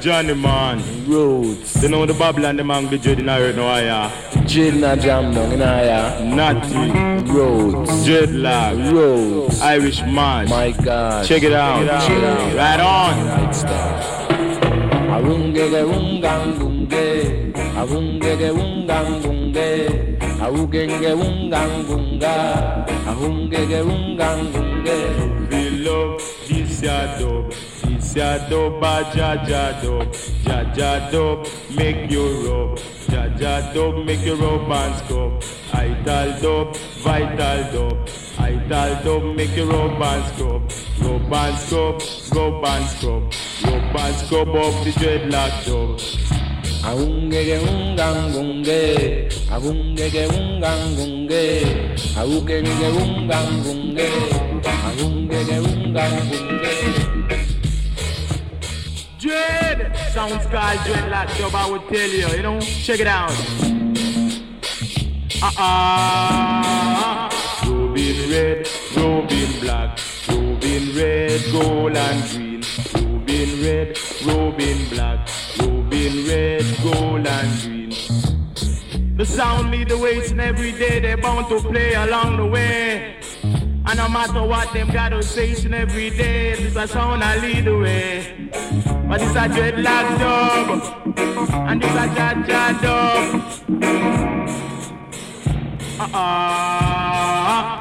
Johnny man. Roots. You know the Babylon the man be dread in earth no higher. Dread na jam down in higher. Natty. Roots. Dreadlock. Roots. Irish man. My God. Check it out. Check it out. Right on. Right start. Awungege ungang bunge. Awungege ungang bunge. Awugenge ungang bunga. Awungege ungang bunge. We love this ya dub. This ya dub, a jaja dub. Jaja dub, make you rub. Dub, make you rub and scrub. Ital dub, vital dub. Ital dub, make you rub and scrub. Rub and scrub, rub and scrub. Rub and scrub up the dreadlock dub. Awungege ungang bunge. Awungege ungang bunge. Awugenge ungang Dread! Sounds called dreadlock dub, I would tell you, you know? Check it out. Uh-uh. Robin red, Robin black, Robin red, gold and green. Robin red, Robin black, Robin red, gold and green. The sound lead the way, and every day they're bound to play along the way. And no matter what them got to say, and every day, this a sound I lead the way. But it's a dreadlock dub, and it's a jaja dub. Uh-uh.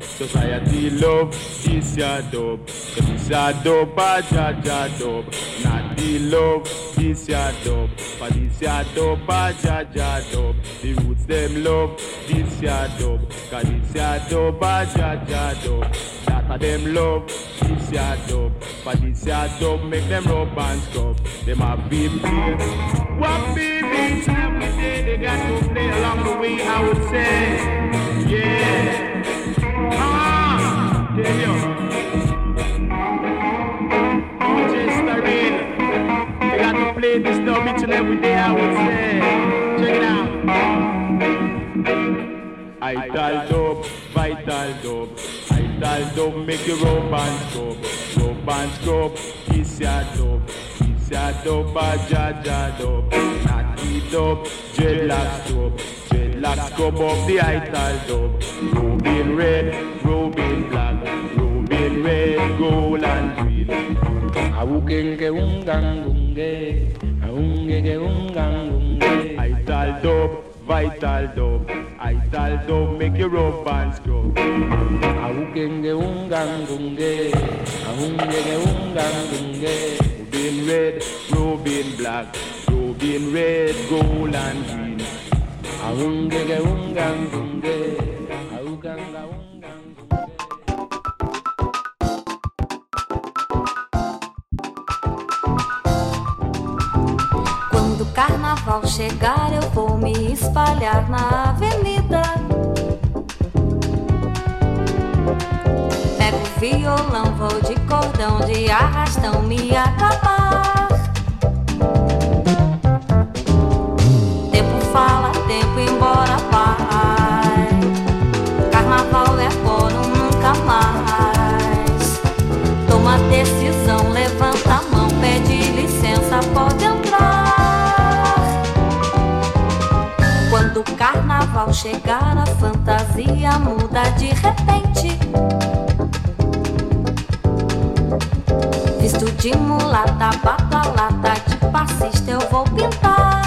Society love this ya dub. This ya dub, a jaja dub. Not the love this ya dub. But this ya dub, a jaja dub. The roots them love this ya dub. Cause this ya dub, a jaja dub. Of them love this ya dub. But this ya dub make them rub and scrub. Them a be play. One baby time we day they got to play along the way. I would say, yeah. Ah, tell you. Manchester Rain. They got to play this dub each and every day, I would say. Check it out. Ital dub, vital dub. Ital dub, make you rub and scrub. Rub and scrub, kiss your dub. Kiss your dub, a jaja dub. Natty dub, dreadlock dub. Dreadlock scrub up the ital dub. Robin red, Robin black. Robin red, gold and green. Ungang bunge. Awungege ungang bunge. Ital dub, Vital dub, vital dub, make you rub and scrub. Ahukenge ungangunge, ahungenge ungangunge. Rubin red, Rubin black, Rubin red, gold and green. Ahungenge ungangunge, ahuganga ungangunge. Carnaval chegar, eu vou me espalhar na avenida. Pego violão, vou de cordão, de arrastão me acabar. Tempo fala, tempo embora vai. Carnaval é agora nunca mais. Toma decisão, levanta a mão, carnaval chegar, a fantasia muda de repente. Visto de mulata, bata lata, de passista eu vou pintar.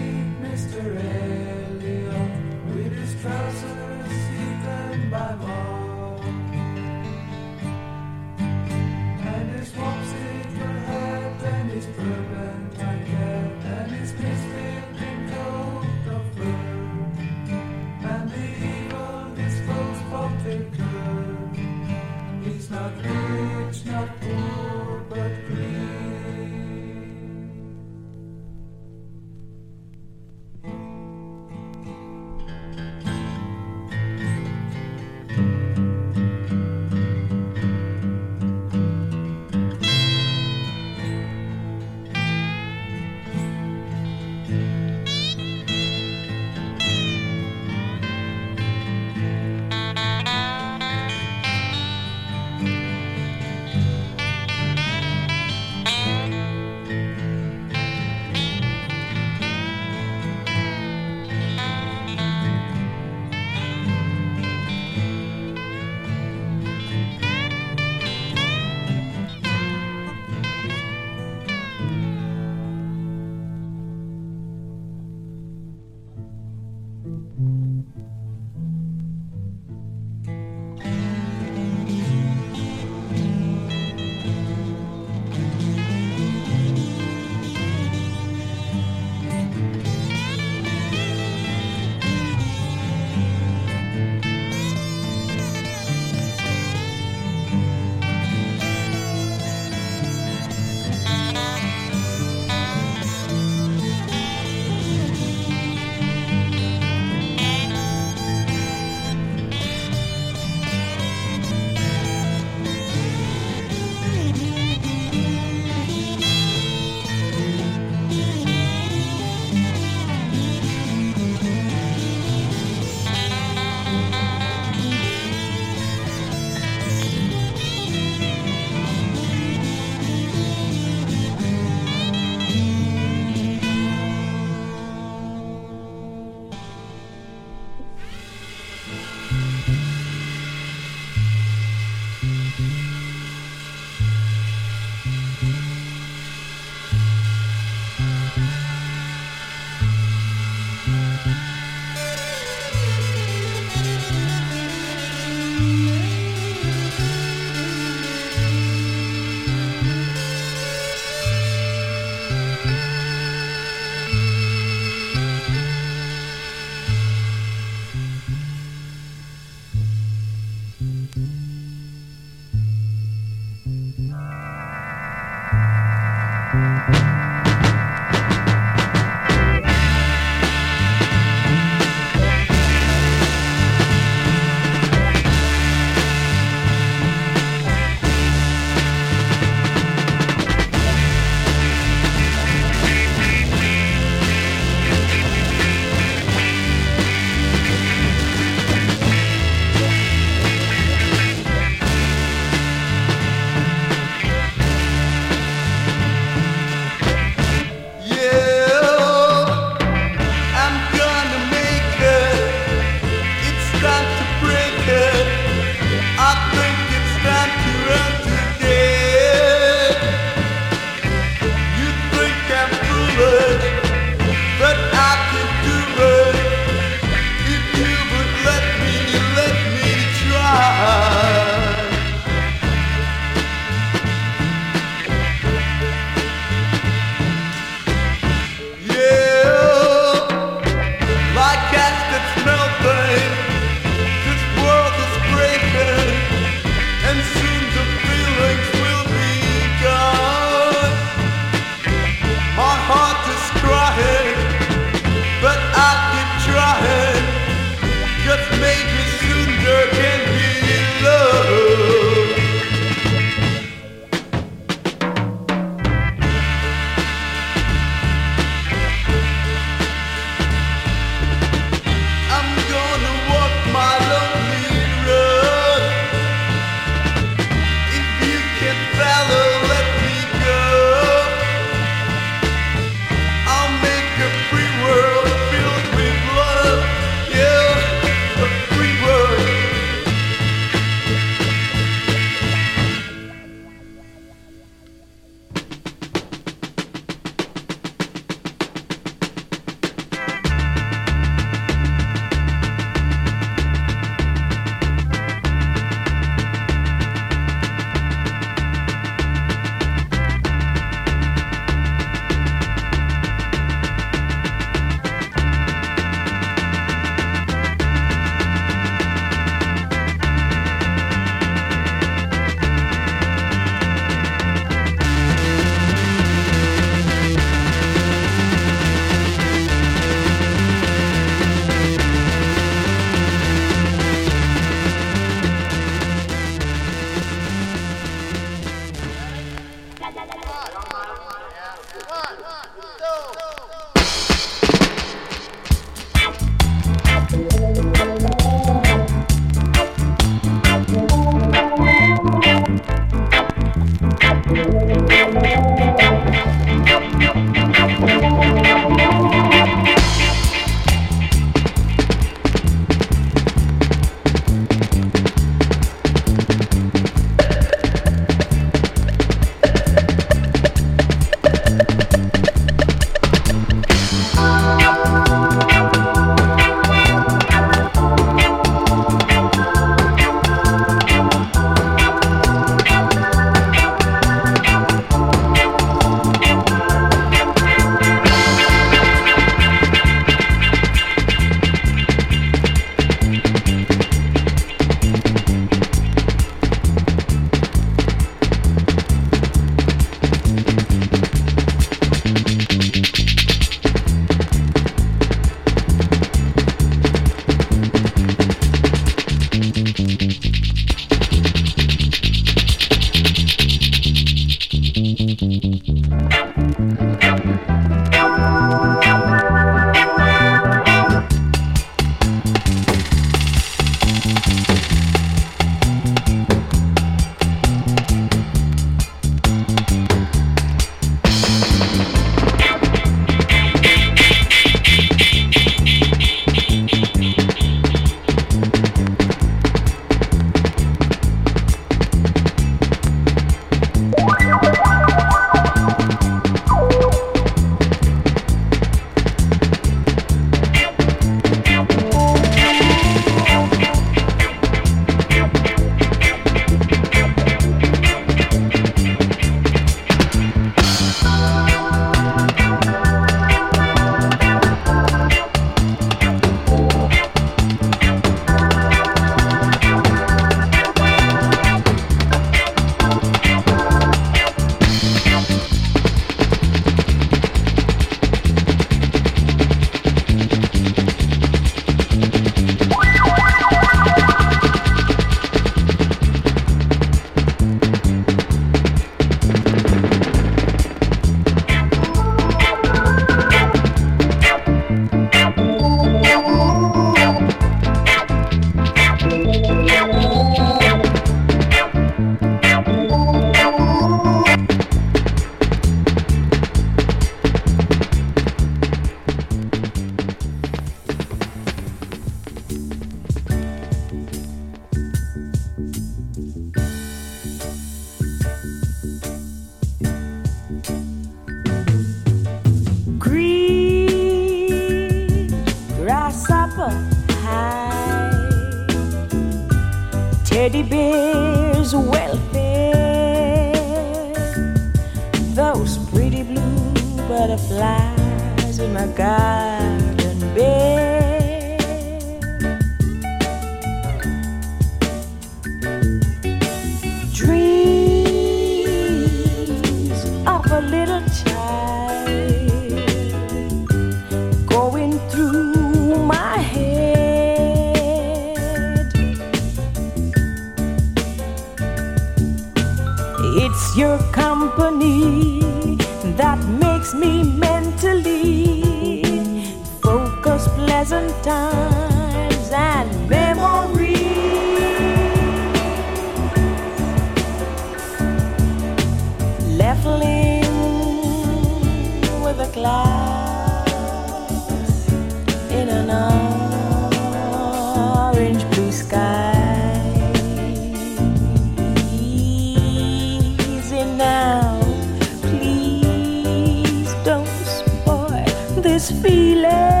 This feeling.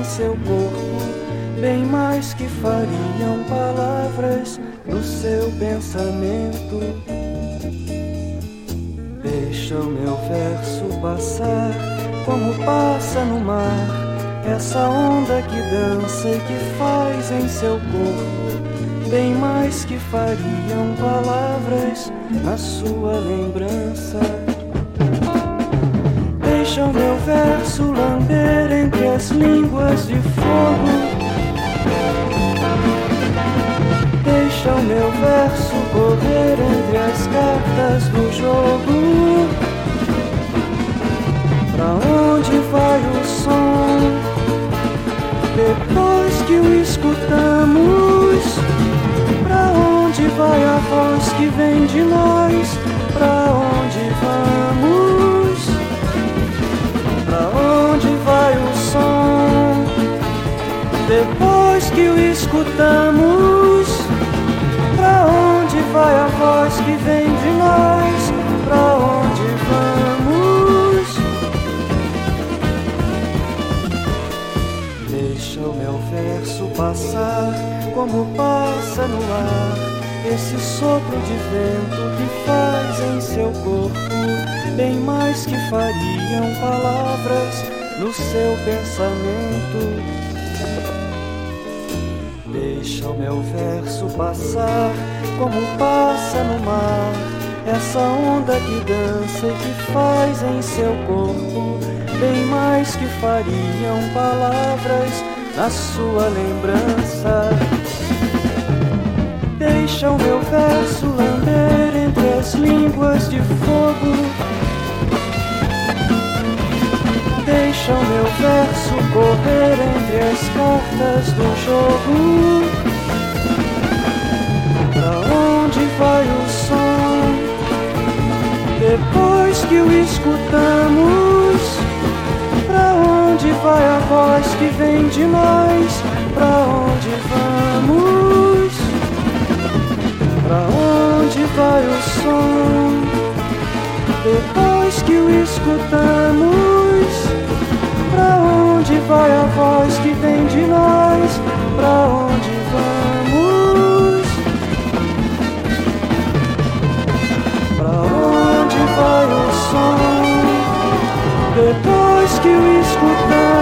Em seu corpo bem mais que fariam palavras no seu pensamento. Deixa o meu verso passar como passa no mar essa onda que dança e que faz em seu corpo bem mais que fariam palavras na sua lembrança. Deixa o meu verso lamber entre as línguas de fogo. Deixa o meu verso correr entre as cartas do jogo. Pra onde vai o som? Depois que o escutamos, pra onde vai a voz que vem de nós? Pra onde escutamos, pra onde vai a voz que vem de nós? Pra onde vamos? Deixa o meu verso passar como passa no ar esse sopro de vento que faz em seu corpo bem mais que fariam palavras no seu pensamento. Deixa o meu verso passar como passa no mar essa onda que dança e que faz em seu corpo bem mais que fariam palavras na sua lembrança. Deixa o meu verso lamber entre as línguas de fogo. Deixa o meu verso correr entre as cartas do jogo. Pra onde vai o som? Depois que o escutamos, pra onde vai a voz que vem de nós? Pra onde vamos? Pra onde vai o som? Depois que o escutamos, onde vai a voz que vem de nós? Pra onde vamos? Pra onde vai o som? Depois que o escutamos,